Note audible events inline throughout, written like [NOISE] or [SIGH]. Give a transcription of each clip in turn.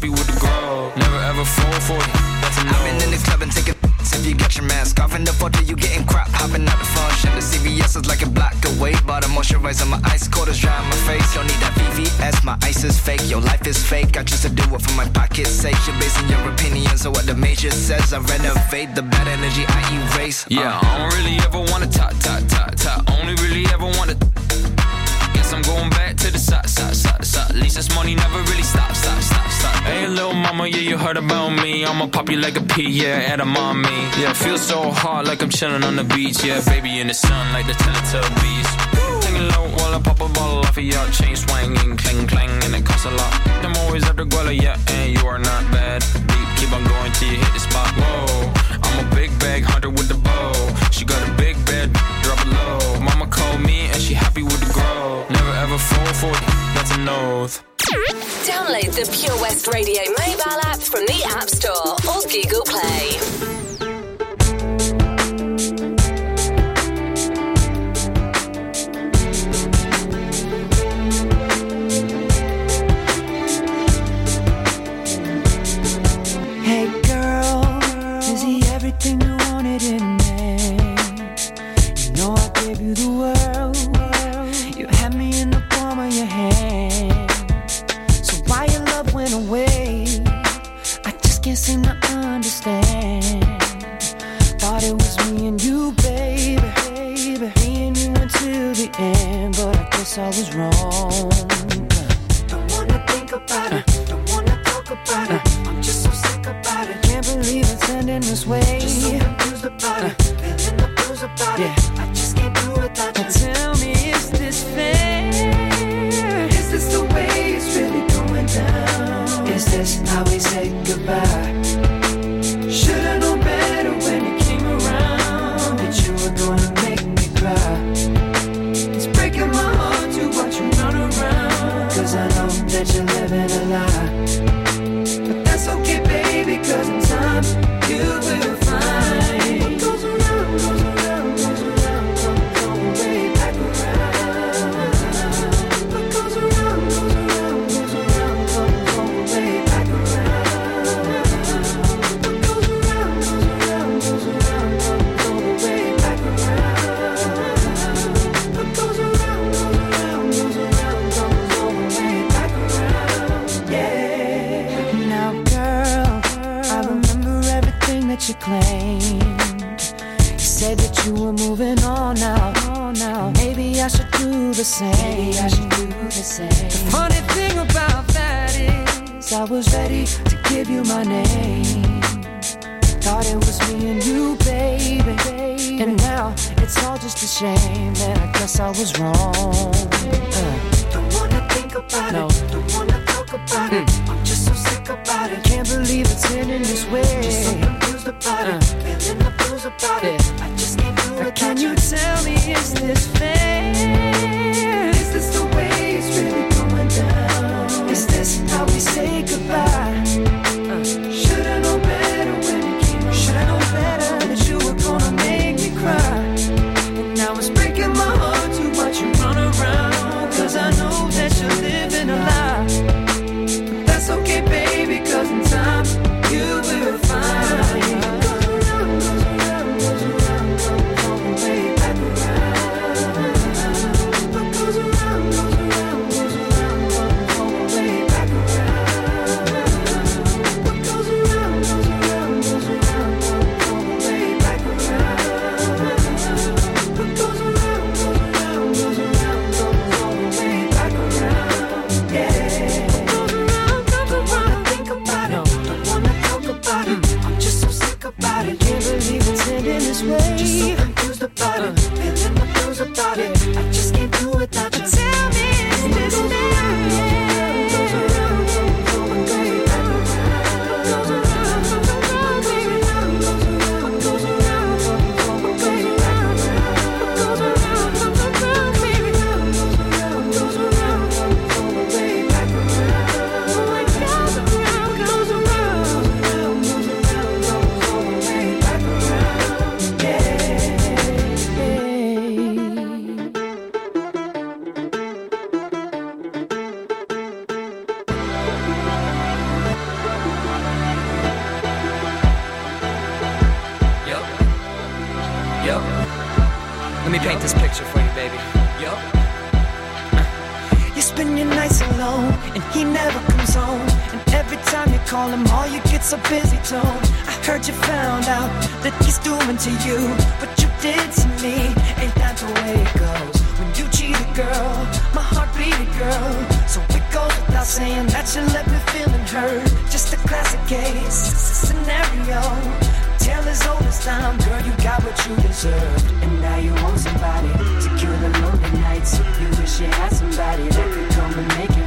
happy with the grow. Never ever fall for. That's a no. I've been in the club and taking [LAUGHS] if you got your mask off in the photo, you getting crap. Hopping out the function. The CVS is like a block away. But I'm moisturizing my ice cold is dry on my face. Don't need that VVS, my ice is fake. Your life is fake. I just to do it for my pocket's sake. You're basing your opinions on what the major says. I renovate the bad energy I erase. Uh. Yeah, I don't really ever wanna talk, talk, talk, talk. Only really ever wanna. Guess I'm going back to the side, side, side, side. At least this money never really stops, stop, stop, stop. Hey, little mama, yeah, you heard about me. I'ma pop you like a pea, yeah, at a mommy. Yeah, feel so hot like I'm chilling on the beach. Yeah, baby in the sun like the Teletubbies. Singing low while I pop a bottle off of your chain swinging, clang, clang, and it costs a lot. I'm always after Guala, yeah, and you are not bad. Deep, keep on going till you hit the spot. Whoa, I'm a big bag hunter with the bow. She got a big bed, drop it low. Mama called me and she happy the. For that's an oath. Download the Pure West Radio mobile app from the App Store or Google Play.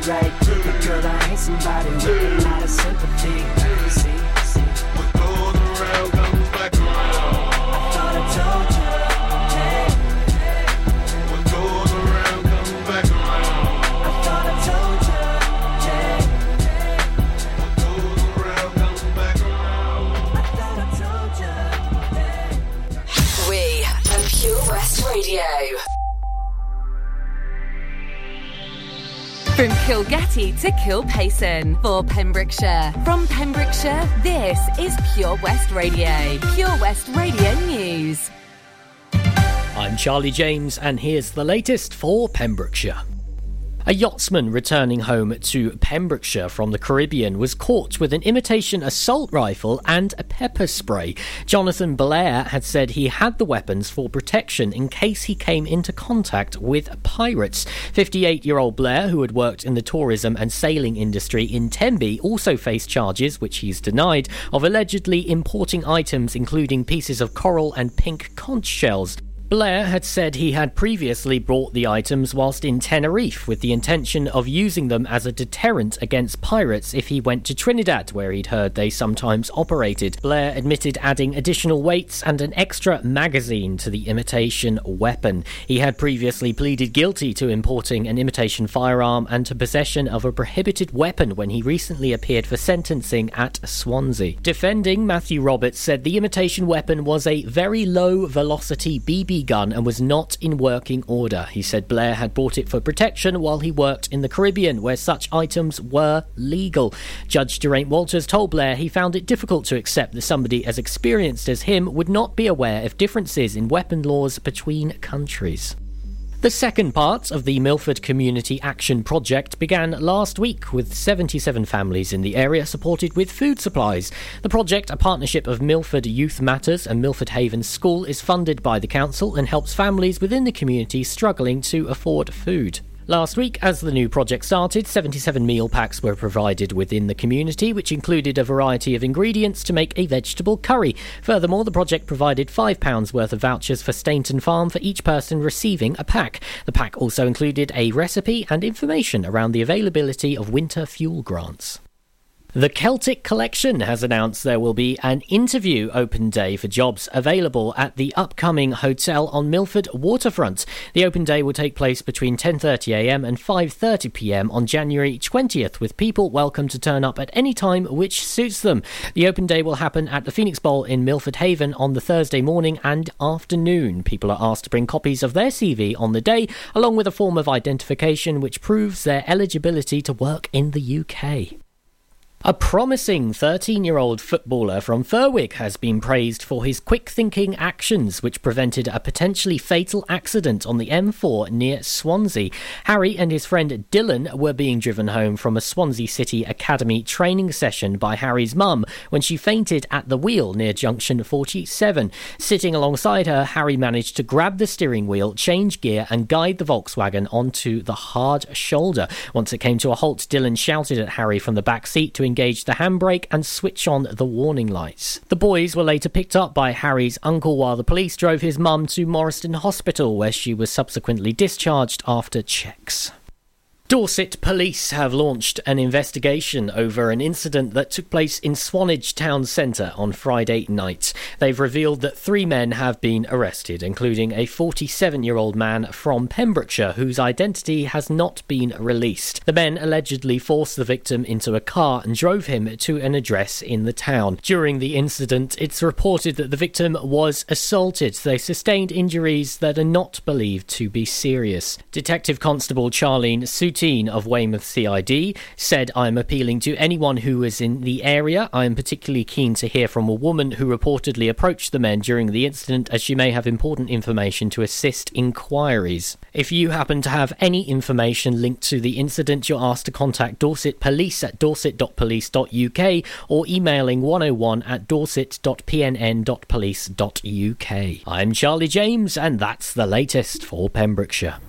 Right. Kilgetty to Kilpaison for Pembrokeshire. From Pembrokeshire, this is Pure West Radio. Pure West Radio News. I'm Charlie James, and here's the latest for Pembrokeshire. A yachtsman returning home to Pembrokeshire from the Caribbean was caught with an imitation assault rifle and a pepper spray. Jonathan Blair had said he had the weapons for protection in case he came into contact with pirates. 58 year old Blair, who had worked in the tourism and sailing industry in Tenby, also faced charges, which he's denied, of allegedly importing items including pieces of coral and pink conch shells. Blair had said he had previously brought the items whilst in Tenerife with the intention of using them as a deterrent against pirates if he went to Trinidad, where he'd heard they sometimes operated. Blair admitted adding additional weights and an extra magazine to the imitation weapon. He had previously pleaded guilty to importing an imitation firearm and to possession of a prohibited weapon when he recently appeared for sentencing at Swansea. Defending, Matthew Roberts said the imitation weapon was a very low velocity BB gun and was not in working order. He said Blair had bought it for protection while he worked in the Caribbean, where such items were legal. Judge Geraint Walters told Blair he found it difficult to accept that somebody as experienced as him would not be aware of differences in weapon laws between countries. The second part of the Milford Community Action Project began last week with 77 families in the area supported with food supplies. The project, a partnership of Milford Youth Matters and Milford Haven School, is funded by the council and helps families within the community struggling to afford food. Last week, as the new project started, 77 meal packs were provided within the community, which included a variety of ingredients to make a vegetable curry. Furthermore, the project provided £5 worth of vouchers for Steynton Farm for each person receiving a pack. The pack also included a recipe and information around the availability of winter fuel grants. The Celtic Collection has announced there will be an interview open day for jobs available at the upcoming hotel on Milford Waterfront. The open day will take place between 10:30am and 5:30pm on January 20th with people welcome to turn up at any time which suits them. The open day will happen at the Phoenix Bowl in Milford Haven on the Thursday morning and afternoon. People are asked to bring copies of their CV on the day along with a form of identification which proves their eligibility to work in the UK. A promising 13 year old footballer from Ferwig has been praised for his quick thinking actions, which prevented a potentially fatal accident on the M4 near Swansea. Harry and his friend Dylan were being driven home from a Swansea City Academy training session by Harry's mum when she fainted at the wheel near junction 47. Sitting alongside her, Harry managed to grab the steering wheel, change gear, and guide the Volkswagen onto the hard shoulder. Once it came to a halt, Dylan shouted at Harry from the back seat to engage the handbrake and switch on the warning lights. The boys were later picked up by Harry's uncle while the police drove his mum to Morriston Hospital, where she was subsequently discharged after checks. Dorset police have launched an investigation over an incident that took place in Swanage town centre on Friday night. They've revealed that three men have been arrested, including a 47 year old man from Pembrokeshire whose identity has not been released. The men allegedly forced the victim into a car and drove him to an address in the town. During the incident, it's reported that the victim was assaulted. They sustained injuries that are not believed to be serious. Detective Constable Charlene Sudi routine of Weymouth CID said, I'm appealing to anyone who is in the area. I am particularly keen to hear from a woman who reportedly approached the men during the incident, as she may have important information to assist inquiries. If you happen to have any information linked to the incident, you're asked to contact Dorset Police at dorset.police.uk or emailing 101 at dorset.pnn.police.uk. I'm Charlie James, and that's the latest for Pembrokeshire.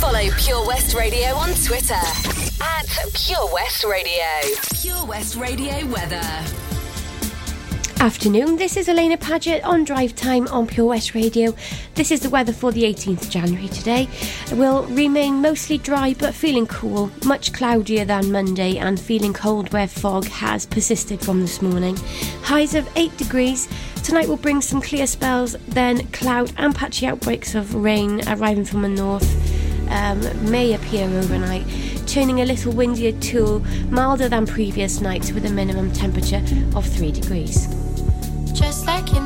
Follow Pure West Radio on Twitter at Pure West Radio. Pure West Radio weather. Afternoon, this is Alaina Paget on Drive Time on Pure West Radio. This is the weather for the 18th of January today. It will remain mostly dry but feeling cool, much cloudier than Monday, and feeling cold where fog has persisted from this morning. Highs of 8 degrees, Tonight will bring some clear spells, then cloud and patchy outbreaks of rain arriving from the north um, may appear overnight, turning a little windier to milder than previous nights with a minimum temperature of 3 degrees. Just like in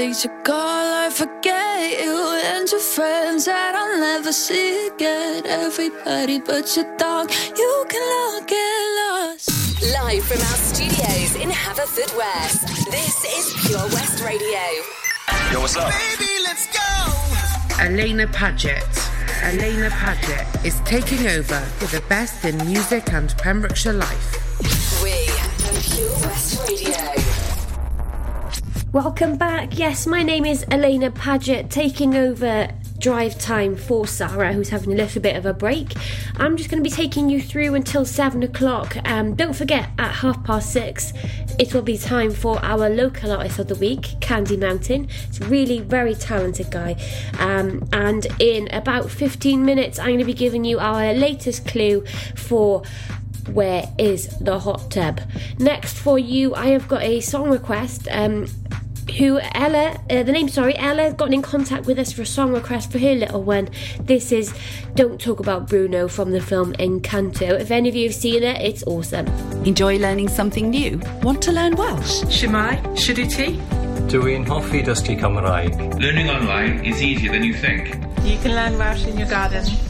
things you call I forget you and your friends that I'll never see again. Everybody but your dog, you can all get lost. Live from our studios in Haverfordwest, this is Pure West Radio. Yo, what's up? Alaina Paget. Alaina Paget is taking over for the best in music and Pembrokeshire life. Welcome back. Yes, my name is Alaina Paget, taking over drive time for Sarah, who's having a little bit of a break. I'm just going to be taking you through until seven o'clock. Um, don't forget, at half past six, it will be time for our local artist of the week, Candy Mountain. It's a really very talented guy. Um, and in about 15 minutes, I'm going to be giving you our latest clue for where is the hot tub. Next for you, I have got a song request. Um, who Ella, uh, the name, sorry, Ella gotten in contact with us for a song request for her little one. This is Don't Talk About Bruno from the film Encanto. If any of you have seen it, it's awesome. Enjoy learning something new? Want to learn Welsh? Shwmae, Shuduti. Dwi'n hoffi dysgu Cymraeg. Learning online is easier than you think. You can learn Welsh in your garden.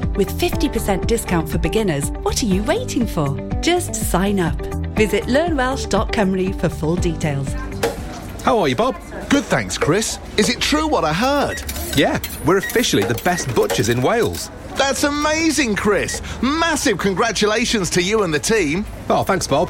With 50% discount for beginners, what are you waiting for? Just sign up. Visit learnwelsh.cymru for full details. How are you, Bob? Good, thanks, Chris. Is it true what I heard? Yeah, we're officially the best butchers in Wales. That's amazing, Chris. Massive congratulations to you and the team. Oh, thanks, Bob.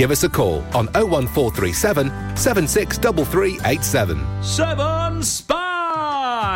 Give us a call on 01437 763387. Seven Spice!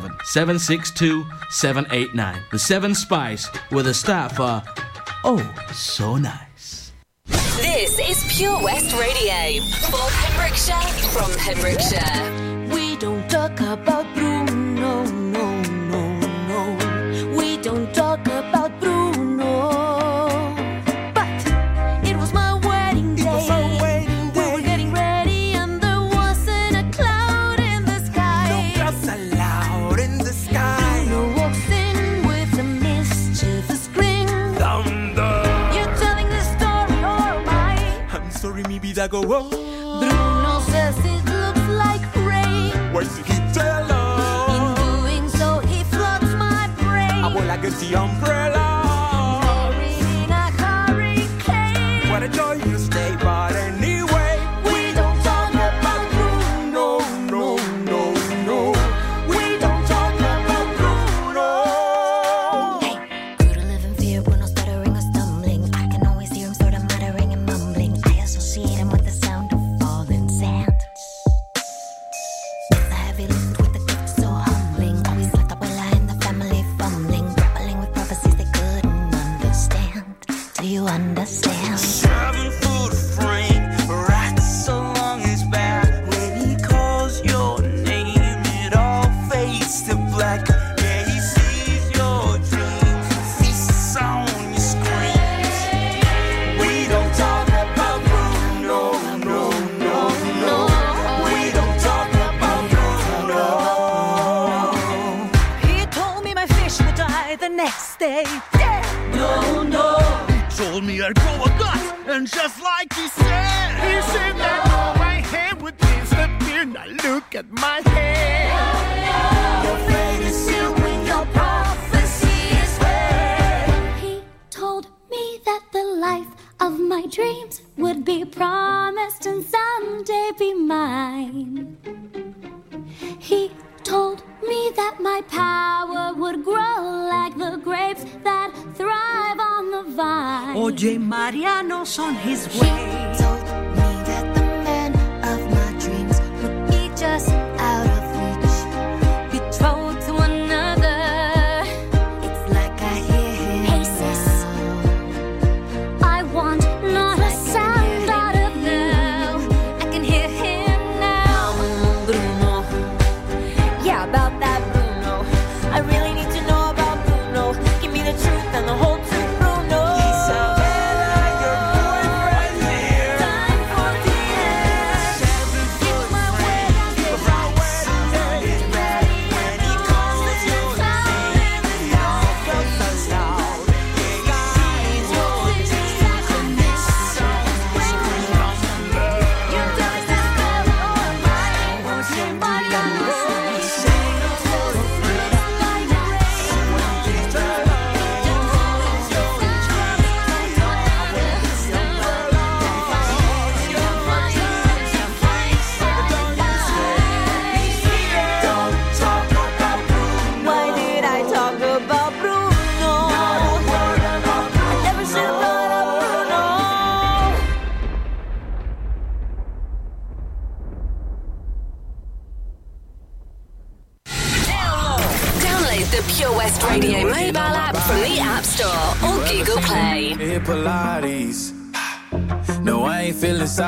7 762 789. The Seven Spice with a staff are Oh So Nice. This is Pure West Radio for Pembrokeshire from Pembrokeshire. We don't talk about Bruno. triumph on his way.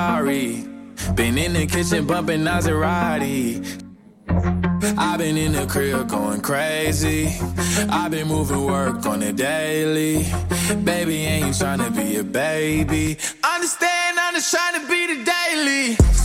Been in the kitchen bumping Maserati. I've been in the crib going crazy. I've been moving work on the daily. Baby, ain't you trying to be a baby? Understand, I'm just trying to be the daily.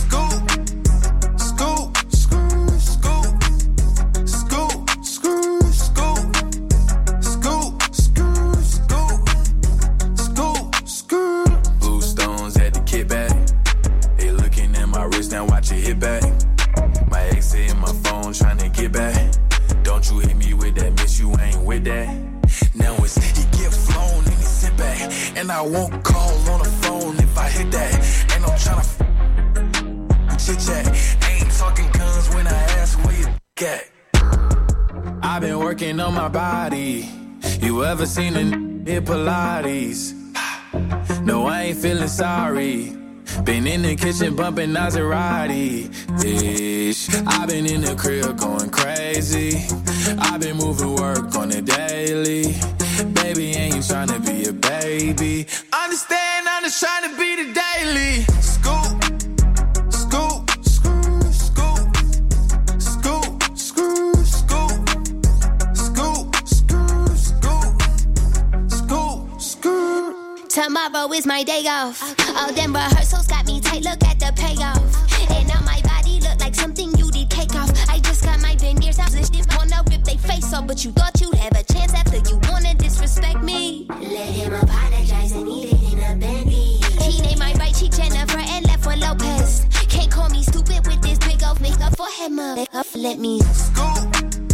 Now it's he get flown and he sit back. And I won't call on the phone if I hit that. And I'm trying tryna chit chat. Ain't talking guns when I ask where you at. I've been working on my body. You ever seen a n- hit Pilates? [SIGHS] No, I ain't feeling sorry. Been in the kitchen bumping Maserati. Ish. I've been in the crib going crazy. I've been moving work on the daily. Baby, ain't you trying to be a baby? Understand, I'm just trying to be the daily. Tomorrow is my day off. All them rehearsals got me tight. Look at the payoff. And now my body look like something you did take off. I just got my veneers out. This wanna rip they face off, but you thought you'd have a chance after you wanna disrespect me. Let him apologize and eat it in a Bentley. He named my right cheek Jennifer and left one Lopez. Can't call me stupid with this big old makeup for him up. Let me scoop,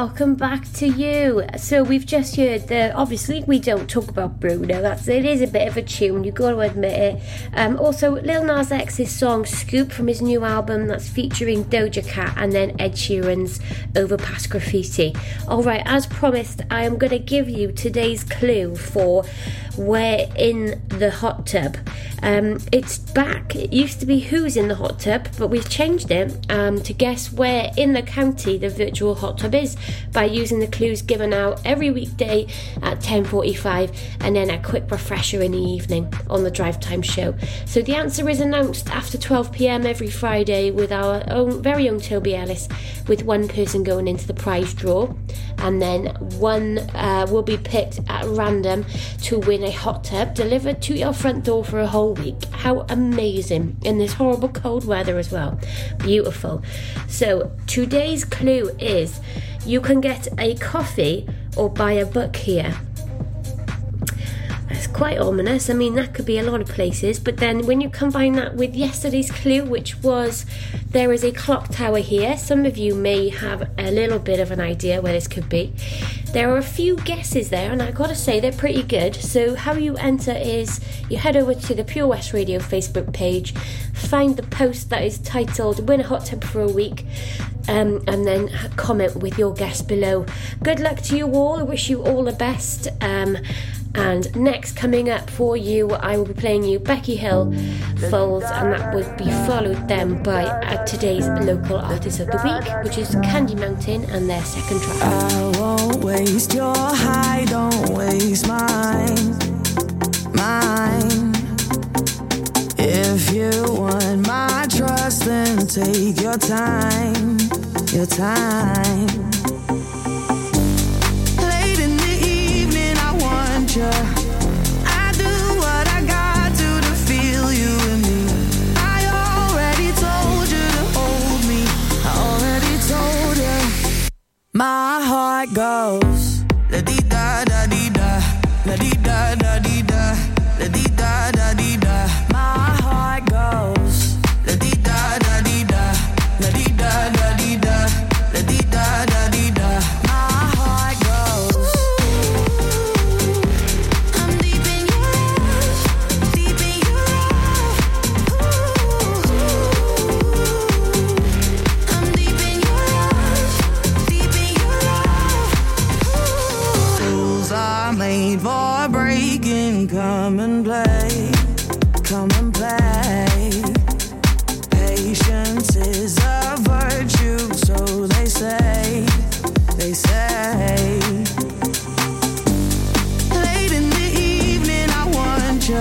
welcome back to you. So we've just heard that obviously we don't talk about Bruno. That's it is a bit of a tune. You got to admit it. Um, also, Lil Nas X's song "Scoop" from his new album that's featuring Doja Cat and then Ed Sheeran's "Overpass Graffiti." All right, as promised, I am going to give you today's clue for where in the hot tub. Um, it's back. It used to be who's in the hot tub, but we've changed it um, to guess where in the county the virtual hot tub is by using the clues given out every weekday at 10:45 and then a quick refresher in the evening on the drive time show. So the answer is announced after 12 p.m. every Friday with our own very own Toby Ellis, with one person going into the prize draw, and then one uh, will be picked at random to win a hot tub delivered to your front door for a whole week. How amazing in this horrible cold weather as well. Beautiful. So today's clue is you can get a coffee or buy a book here. It's quite ominous. I mean, that could be a lot of places, but then when you combine that with yesterday's clue, which was there is a clock tower here, some of you may have a little bit of an idea where this could be. There are a few guesses there, and I've gotta say they're pretty good. So, how you enter is you head over to the Pure West Radio Facebook page, find the post that is titled Win a Hot Tub for a Week, um, and then comment with your guess below. Good luck to you all. I wish you all the best. Um, and next, coming up for you, I will be playing you Becky Hill Foals, and that would be followed then by uh, today's local artist of the week, which is Candy Mountain and their second track. I won't waste your high, don't waste mine, mine. If you want my trust, then take your time, your time. Da da di da, la di da da di da, la di da da di da.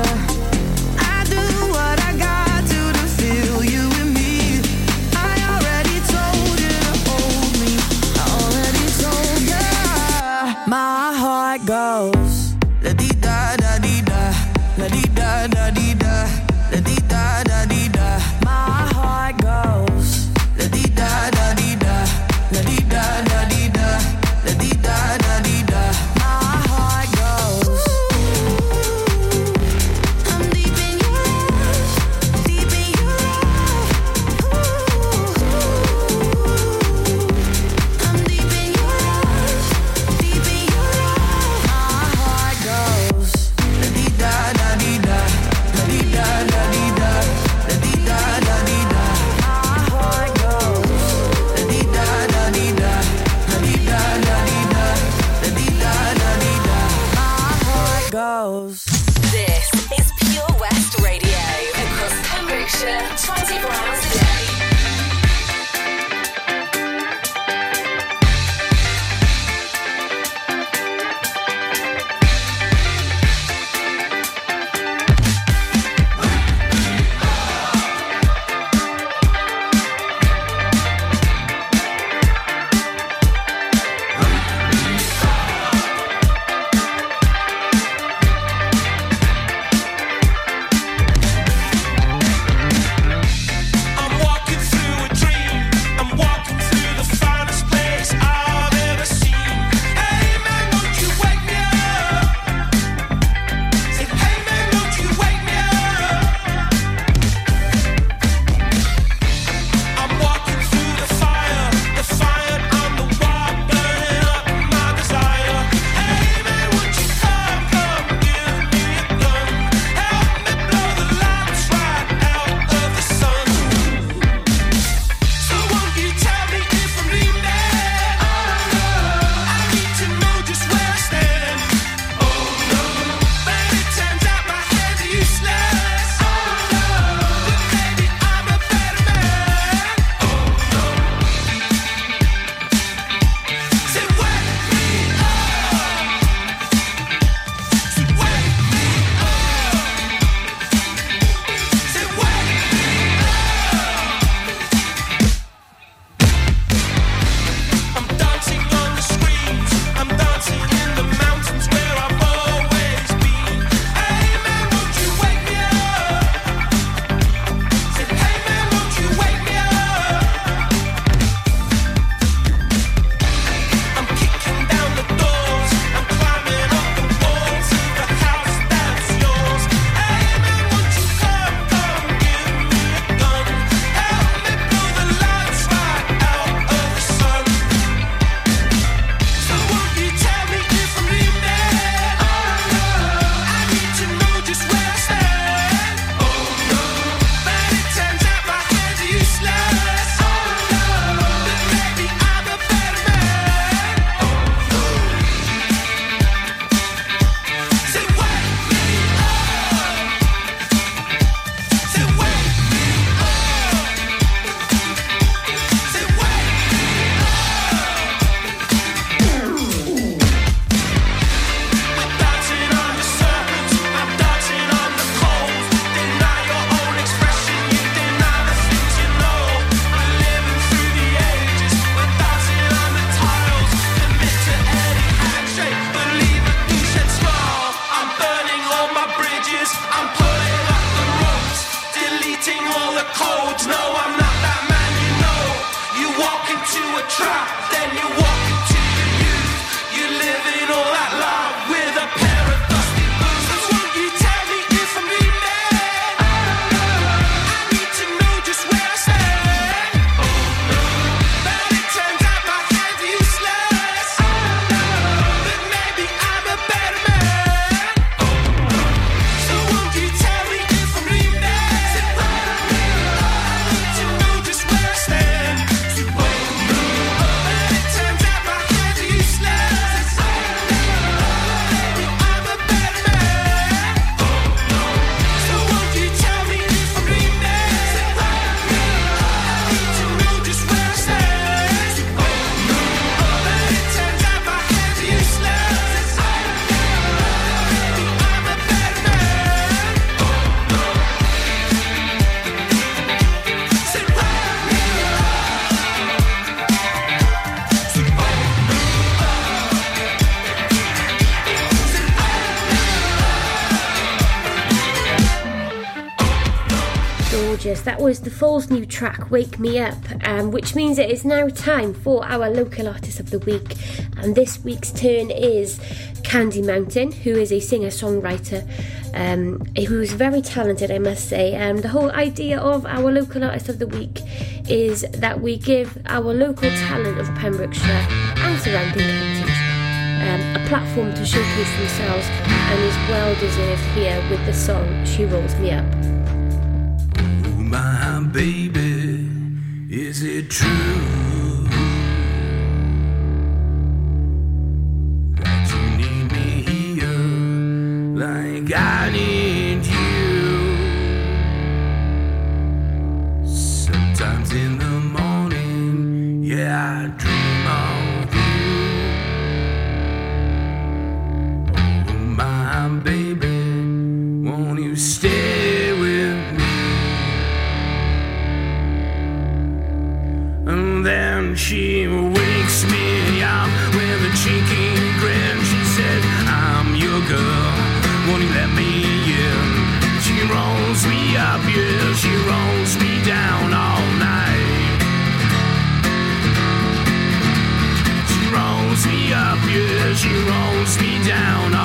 Want listeners, that was The Foals' new track, Wake Me Up, um, which means it is now time for our local artist of the week. And this week's turn is Candy Mountain, who is a singer songwriter um, who is very talented, I must say. And um, the whole idea of our local artist of the week is that we give our local talent of Pembrokeshire and surrounding counties um, a platform to showcase themselves and is well deserved here with the song She Rolls Me Up baby. Is it true? she rolls me down.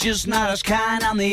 Just not as kind on the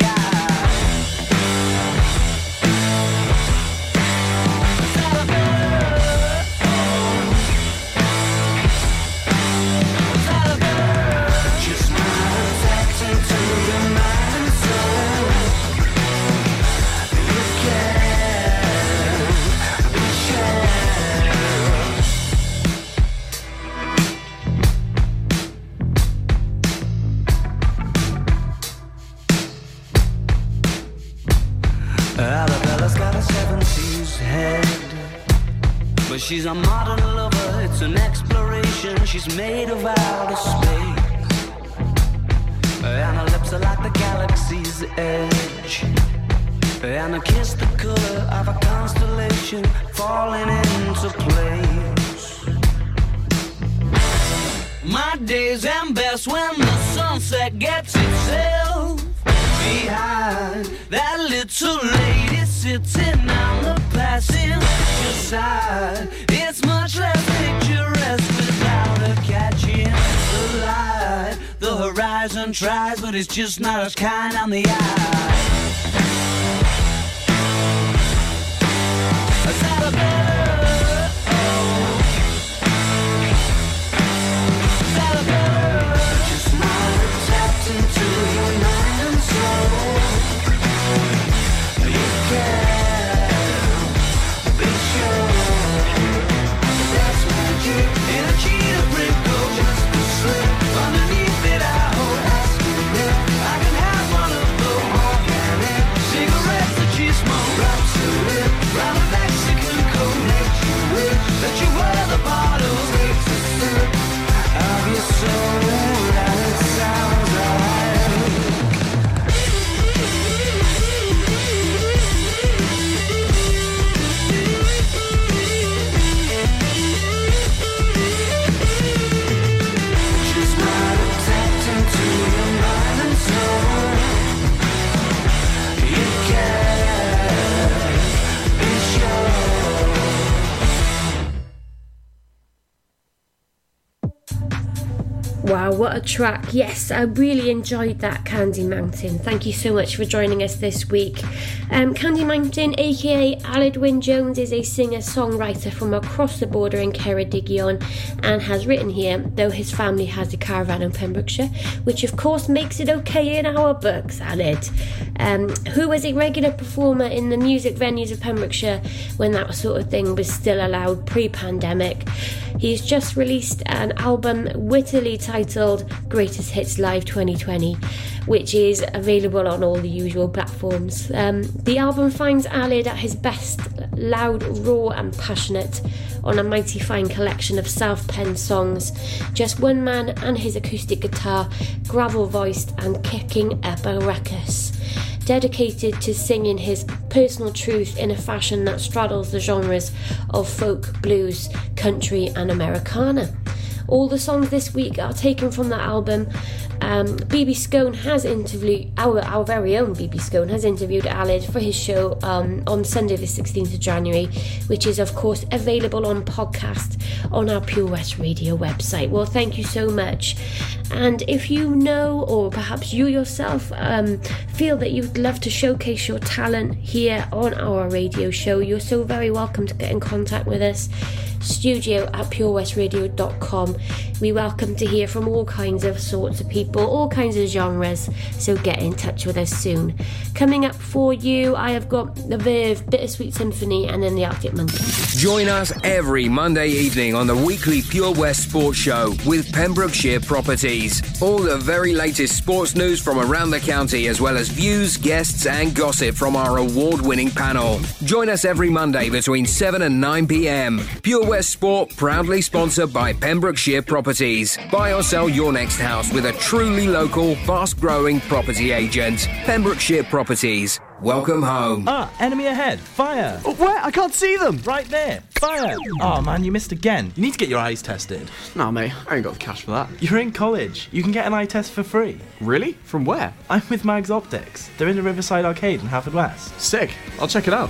And her kiss the color of a constellation falling into place. My days end best when the sunset gets itself behind that little lady sitting on the passenger side. It's much less picturesque without her catching the light. The horizon tries, but it's just not as kind on the eye. Just a track. Yes, I really enjoyed that Candy Mountain. Thank you so much for joining us this week. Um, Candy Mountain, aka Aled Wyn Jones, is a singer songwriter from across the border in Ceredigion and has written here, though his family has a caravan in Pembrokeshire, which of course makes it okay in our books, Aled. Um, who was a regular performer in the music venues of Pembrokeshire when that sort of thing was still allowed pre pandemic. He's just released an album wittily titled Greatest Hits Live 2020, which is available on all the usual platforms. Um, the album finds Aled at his best, loud, raw, and passionate, on a mighty fine collection of self penned songs. Just one man and his acoustic guitar, gravel voiced and kicking up a ruckus dedicated to singing his personal truth in a fashion that straddles the genres of folk, blues, country, and Americana. All the songs this week are taken from that album. Um, BB Scone has interviewed our our very own BB Scone has interviewed Aled for his show um, on Sunday the 16th of January, which is of course available on podcast on our Pure West Radio website. Well, thank you so much. And if you know, or perhaps you yourself um, feel that you'd love to showcase your talent here on our radio show, you're so very welcome to get in contact with us. Studio at purewestradio.com. We welcome to hear from all kinds of sorts of people, all kinds of genres, so get in touch with us soon. Coming up for you, I have got the Verve, Bittersweet Symphony, and then the Arctic Monkeys. Join us every Monday evening on the weekly Pure West Sports Show with Pembrokeshire Properties. All the very latest sports news from around the county, as well as views, guests, and gossip from our award winning panel. Join us every Monday between 7 and 9 pm. Pure West Sport, proudly sponsored by Pembrokeshire Properties. Buy or sell your next house with a truly local, fast growing property agent. Pembrokeshire Properties. Welcome home. Ah, enemy ahead. Fire. Where? I can't see them. Right there. Fire. Oh man, you missed again. You need to get your eyes tested. Nah, mate, I ain't got the cash for that. You're in college. You can get an eye test for free. Really? From where? I'm with Mags Optics. They're in the Riverside Arcade in Haverfordwest. Sick. I'll check it out.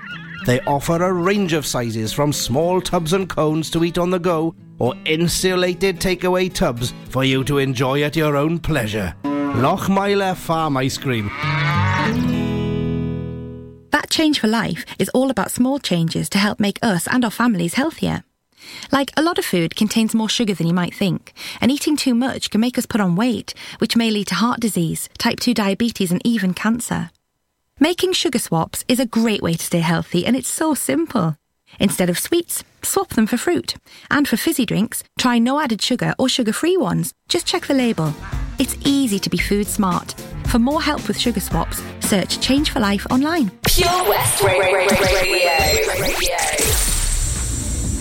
They offer a range of sizes from small tubs and cones to eat on the go or insulated takeaway tubs for you to enjoy at your own pleasure. Lochmeyler Farm Ice Cream. That Change for Life is all about small changes to help make us and our families healthier. Like a lot of food contains more sugar than you might think, and eating too much can make us put on weight, which may lead to heart disease, type 2 diabetes, and even cancer. Making sugar swaps is a great way to stay healthy, and it's so simple. Instead of sweets, swap them for fruit. And for fizzy drinks, try no added sugar or sugar free ones. Just check the label. It's easy to be food smart. For more help with sugar swaps, search Change for Life online. Pure West Radio.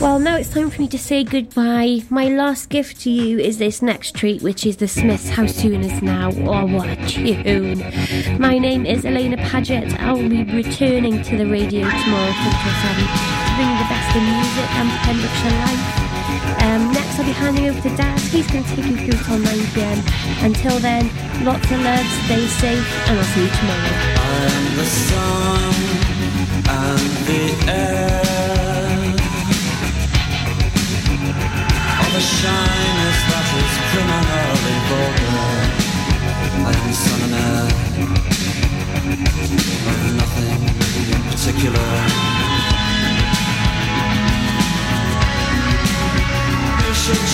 Well, now it's time for me to say goodbye. My last gift to you is this next treat, which is the Smiths How Soon Is Now. Oh, what a tune! My name is Alaina Paget. I'll be returning to the radio tomorrow 7 to bring the best in music and Pembrokeshire life. Um, next, I'll be handing over to Dad. He's going to take you through till 9 pm. Until then, lots of love, stay safe, and I'll see you tomorrow. I'm the sun and the air. The shyness that is criminally vulgar. The sun and air of nothing in particular. You should